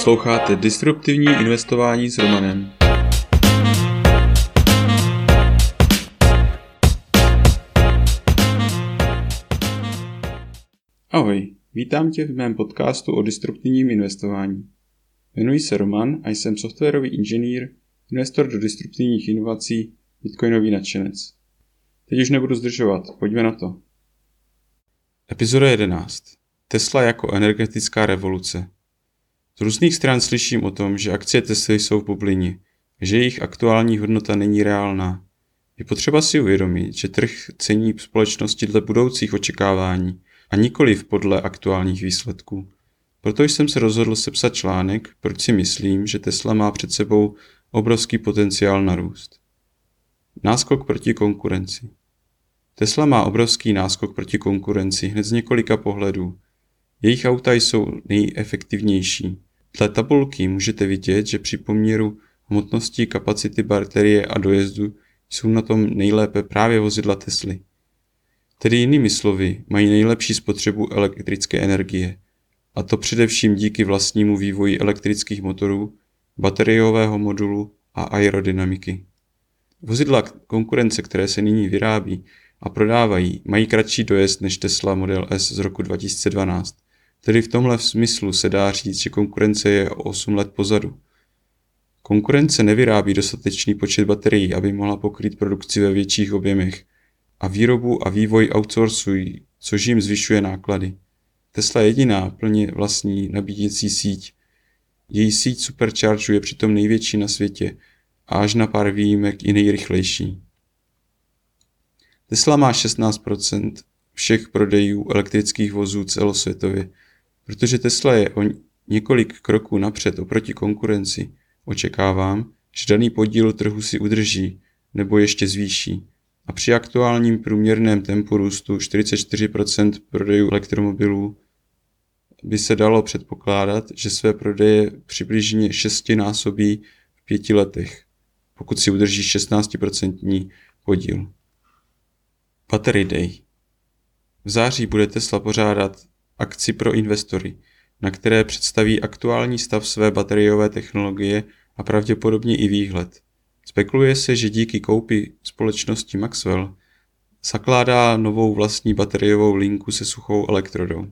Posloucháte Disruptivní investování s Romanem. Ahoj, vítám tě v mém podcastu o disruptivním investování. Jmenuji se Roman a jsem softwarový inženýr, investor do disruptivních inovací, bitcoinový nadšenec. Teď už nebudu zdržovat, pojďme na to. Epizoda 11. Tesla jako energetická revoluce. Z různých stran slyším o tom, že akcie Tesly jsou v bublině, že jejich aktuální hodnota není reálná. Je potřeba si uvědomit, že trh cení společnosti dle budoucích očekávání a nikoliv podle aktuálních výsledků. Proto jsem se rozhodl sepsat článek, proč si myslím, že Tesla má před sebou obrovský potenciál na růst. Náskok proti konkurenci. Tesla má obrovský náskok proti konkurenci hned z několika pohledů. Jejich auta jsou nejefektivnější. Dle tabulky můžete vidět, že při poměru hmotnosti, kapacity baterie a dojezdu jsou na tom nejlépe právě vozidla Tesly. Tedy jinými slovy, mají nejlepší spotřebu elektrické energie. A to především díky vlastnímu vývoji elektrických motorů, bateriového modulu a aerodynamiky. Vozidla konkurence, které se nyní vyrábí a prodávají, mají kratší dojezd než Tesla Model S z roku 2012. Tedy v tomhle smyslu se dá říct, že konkurence je o 8 let pozadu. Konkurence nevyrábí dostatečný počet baterií, aby mohla pokrýt produkci ve větších objemech a výrobu a vývoj outsourcují, což jim zvyšuje náklady. Tesla jediná plně vlastní nabíjecí síť. Její síť Supercharge je přitom největší na světě a až na pár výjimek i nejrychlejší. Tesla má 16% všech prodejů elektrických vozů celosvětově. Protože Tesla je o několik kroků napřed oproti konkurenci, očekávám, že daný podíl trhu si udrží nebo ještě zvýší. A při aktuálním průměrném tempu růstu 44% prodejů elektromobilů by se dalo předpokládat, že své prodeje přibližně šestinásobí v pěti letech, pokud si udrží 16% podíl. Battery Day V září bude Tesla pořádat akci pro investory, na které představí aktuální stav své bateriové technologie a pravděpodobně i výhled. Spekuluje se, že díky koupi společnosti Maxwell zakládá novou vlastní bateriovou linku se suchou elektrodou.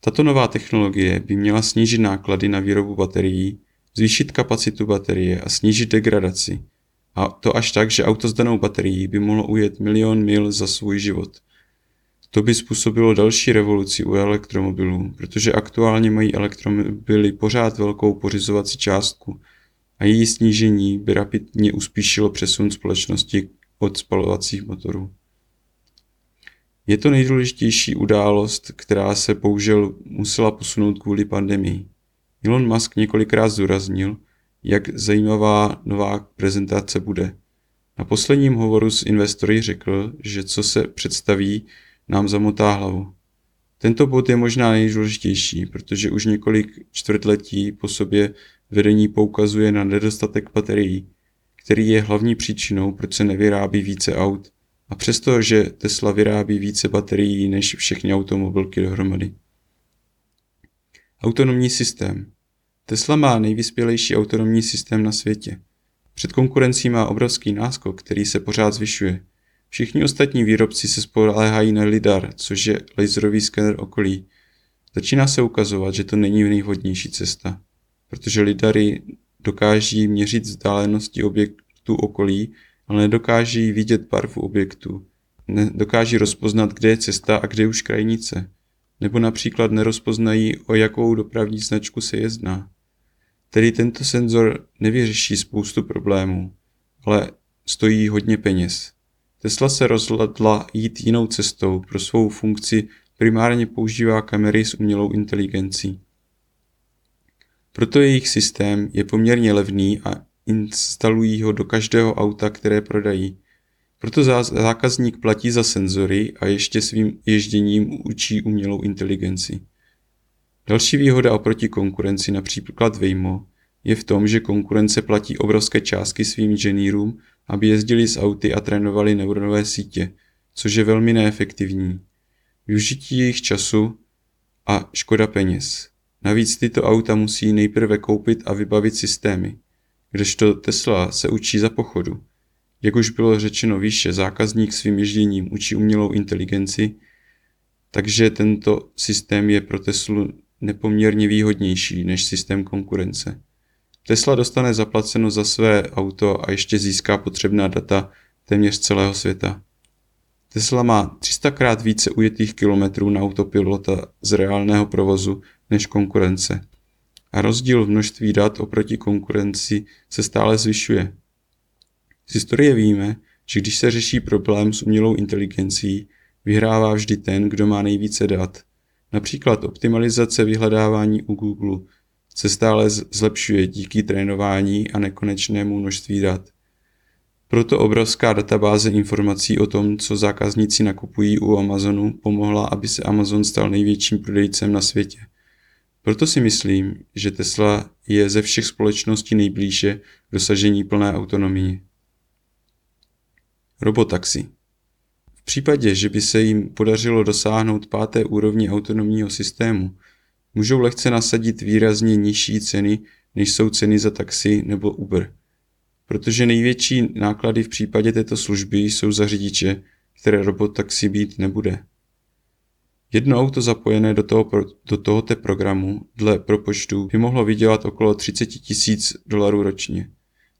Tato nová technologie by měla snížit náklady na výrobu baterií, zvýšit kapacitu baterie a snížit degradaci. A to až tak, že auto s danou baterií by mohlo ujet milion mil za svůj život – to by způsobilo další revoluci u elektromobilů, protože aktuálně mají elektromobily pořád velkou pořizovací částku a její snížení by rapidně uspíšilo přesun společnosti od spalovacích motorů. Je to nejdůležitější událost, která se použil musela posunout kvůli pandemii. Elon Musk několikrát zdůraznil, jak zajímavá nová prezentace bude. Na posledním hovoru s investory řekl, že co se představí, nám zamotá hlavu. Tento bod je možná nejdůležitější, protože už několik čtvrtletí po sobě vedení poukazuje na nedostatek baterií, který je hlavní příčinou, proč se nevyrábí více aut, a přesto, že Tesla vyrábí více baterií než všechny automobilky dohromady. Autonomní systém. Tesla má nejvyspělejší autonomní systém na světě. Před konkurencí má obrovský náskok, který se pořád zvyšuje. Všichni ostatní výrobci se spoléhají na LIDAR, což je laserový skener okolí. Začíná se ukazovat, že to není nejvhodnější cesta, protože lidary dokáží měřit vzdálenosti objektu okolí, ale nedokáží vidět barvu objektu. Nedokáží rozpoznat, kde je cesta a kde už krajnice. Nebo například nerozpoznají, o jakou dopravní značku se jedná. Tedy tento senzor nevyřeší spoustu problémů, ale stojí hodně peněz. Tesla se rozhodla jít jinou cestou, pro svou funkci primárně používá kamery s umělou inteligencí. Proto jejich systém je poměrně levný a instalují ho do každého auta, které prodají. Proto zákazník platí za senzory a ještě svým ježděním učí umělou inteligenci. Další výhoda oproti konkurenci, například Waymo, je v tom, že konkurence platí obrovské částky svým inženýrům aby jezdili s auty a trénovali neuronové sítě, což je velmi neefektivní. Využití jejich času a škoda peněz. Navíc tyto auta musí nejprve koupit a vybavit systémy, kdežto Tesla se učí za pochodu. Jak už bylo řečeno výše, zákazník svým ježděním učí umělou inteligenci, takže tento systém je pro Teslu nepoměrně výhodnější než systém konkurence. Tesla dostane zaplaceno za své auto a ještě získá potřebná data téměř celého světa. Tesla má 300 krát více ujetých kilometrů na autopilota z reálného provozu než konkurence. A rozdíl v množství dat oproti konkurenci se stále zvyšuje. Z historie víme, že když se řeší problém s umělou inteligencí, vyhrává vždy ten, kdo má nejvíce dat. Například optimalizace vyhledávání u Google se stále zlepšuje díky trénování a nekonečnému množství dat. Proto obrovská databáze informací o tom, co zákazníci nakupují u Amazonu, pomohla, aby se Amazon stal největším prodejcem na světě. Proto si myslím, že Tesla je ze všech společností nejblíže dosažení plné autonomie. Robotaxi. V případě, že by se jim podařilo dosáhnout páté úrovni autonomního systému, můžou lehce nasadit výrazně nižší ceny, než jsou ceny za taxi nebo Uber. Protože největší náklady v případě této služby jsou za řidiče, které robotaxi být nebude. Jedno auto zapojené do, toho, do tohoto programu dle propočtu by mohlo vydělat okolo 30 tisíc dolarů ročně.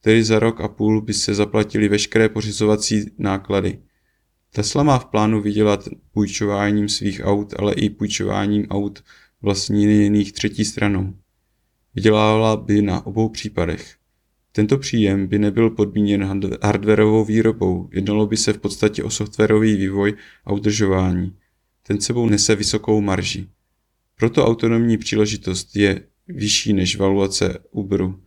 Tedy za rok a půl by se zaplatili veškeré pořizovací náklady. Tesla má v plánu vydělat půjčováním svých aut, ale i půjčováním aut vlastněných třetí stranou. Vydělávala by na obou případech. Tento příjem by nebyl podmíněn hardwareovou výrobou, jednalo by se v podstatě o softwarový vývoj a udržování. Ten sebou nese vysokou marži. Proto autonomní příležitost je vyšší než valuace Uberu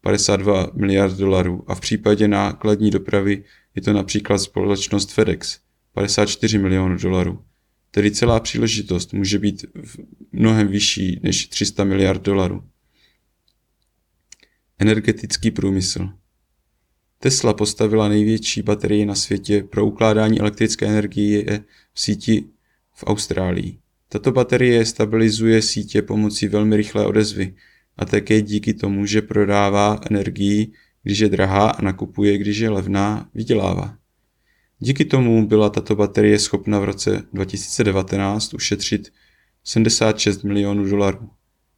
52 miliard dolarů a v případě nákladní dopravy je to například společnost FedEx 54 milionů dolarů. Tedy celá příležitost může být mnohem vyšší než 300 miliard dolarů. Energetický průmysl Tesla postavila největší baterii na světě pro ukládání elektrické energie v síti v Austrálii. Tato baterie stabilizuje sítě pomocí velmi rychlé odezvy a také díky tomu, že prodává energii, když je drahá a nakupuje, když je levná, vydělává. Díky tomu byla tato baterie schopna v roce 2019 ušetřit 76 milionů dolarů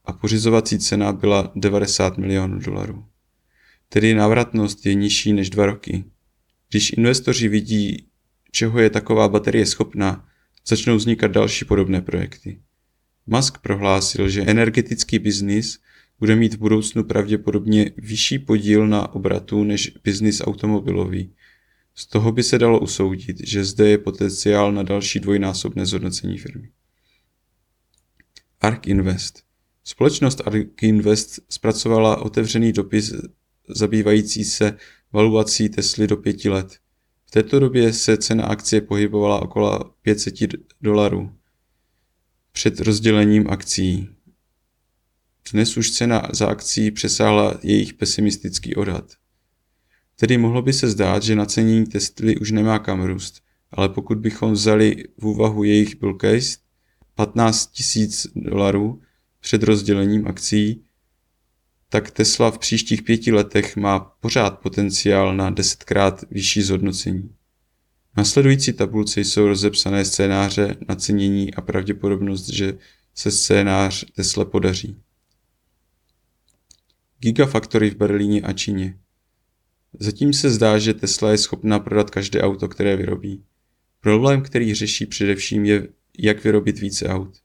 a pořizovací cena byla 90 milionů dolarů. Tedy návratnost je nižší než dva roky. Když investoři vidí, čeho je taková baterie schopná, začnou vznikat další podobné projekty. Musk prohlásil, že energetický biznis bude mít v budoucnu pravděpodobně vyšší podíl na obratu než biznis automobilový. Z toho by se dalo usoudit, že zde je potenciál na další dvojnásobné zhodnocení firmy. ARK Invest Společnost ARK Invest zpracovala otevřený dopis zabývající se valuací Tesly do pěti let. V této době se cena akcie pohybovala okolo 500 dolarů před rozdělením akcí. Dnes už cena za akcí přesáhla jejich pesimistický odhad. Tedy mohlo by se zdát, že nacenění Tesly už nemá kam růst, ale pokud bychom vzali v úvahu jejich bull case 15 000 dolarů před rozdělením akcí, tak Tesla v příštích pěti letech má pořád potenciál na desetkrát vyšší zhodnocení. Nasledující tabulce jsou rozepsané scénáře nacenění a pravděpodobnost, že se scénář Tesla podaří. Gigafactory v Berlíně a Číně. Zatím se zdá, že Tesla je schopná prodat každé auto, které vyrobí. Problém, který řeší především, je, jak vyrobit více aut.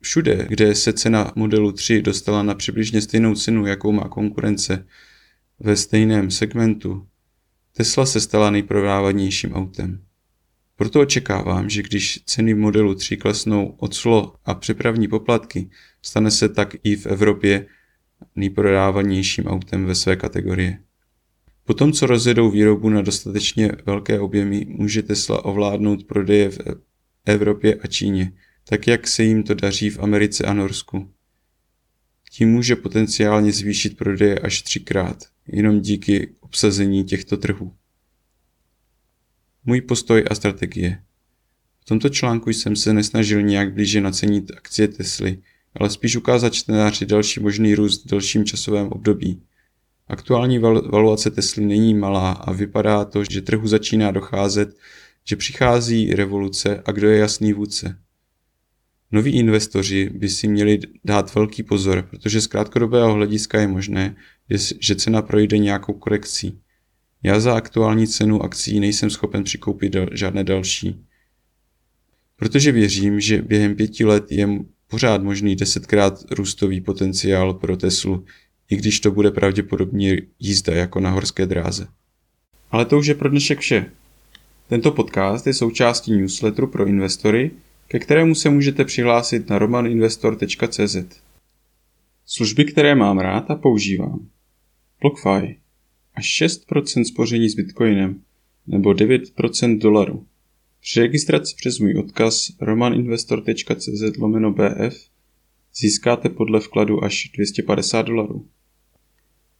Všude, kde se cena modelu 3 dostala na přibližně stejnou cenu, jakou má konkurence ve stejném segmentu, Tesla se stala nejprodávanějším autem. Proto očekávám, že když ceny modelu 3 klesnou od slo a přepravní poplatky, stane se tak i v Evropě nejprodávanějším autem ve své kategorii. Potom, co rozjedou výrobu na dostatečně velké objemy, může Tesla ovládnout prodeje v Evropě a Číně, tak jak se jim to daří v Americe a Norsku. Tím může potenciálně zvýšit prodeje až třikrát, jenom díky obsazení těchto trhů. Můj postoj a strategie. V tomto článku jsem se nesnažil nějak blíže nacenit akcie Tesly, ale spíš ukázat čtenáři další možný růst v delším časovém období. Aktuální valuace Tesly není malá a vypadá to, že trhu začíná docházet, že přichází revoluce a kdo je jasný vůdce. Noví investoři by si měli dát velký pozor, protože z krátkodobého hlediska je možné, že cena projde nějakou korekcí. Já za aktuální cenu akcí nejsem schopen přikoupit žádné další. Protože věřím, že během pěti let je pořád možný desetkrát růstový potenciál pro Teslu, i když to bude pravděpodobně jízda jako na horské dráze. Ale to už je pro dnešek vše. Tento podcast je součástí newsletteru pro investory, ke kterému se můžete přihlásit na romaninvestor.cz. Služby, které mám rád a používám. BlockFi. Až 6% spoření s Bitcoinem nebo 9% dolaru. Při registraci přes můj odkaz romaninvestor.cz lomeno BF získáte podle vkladu až 250 dolarů.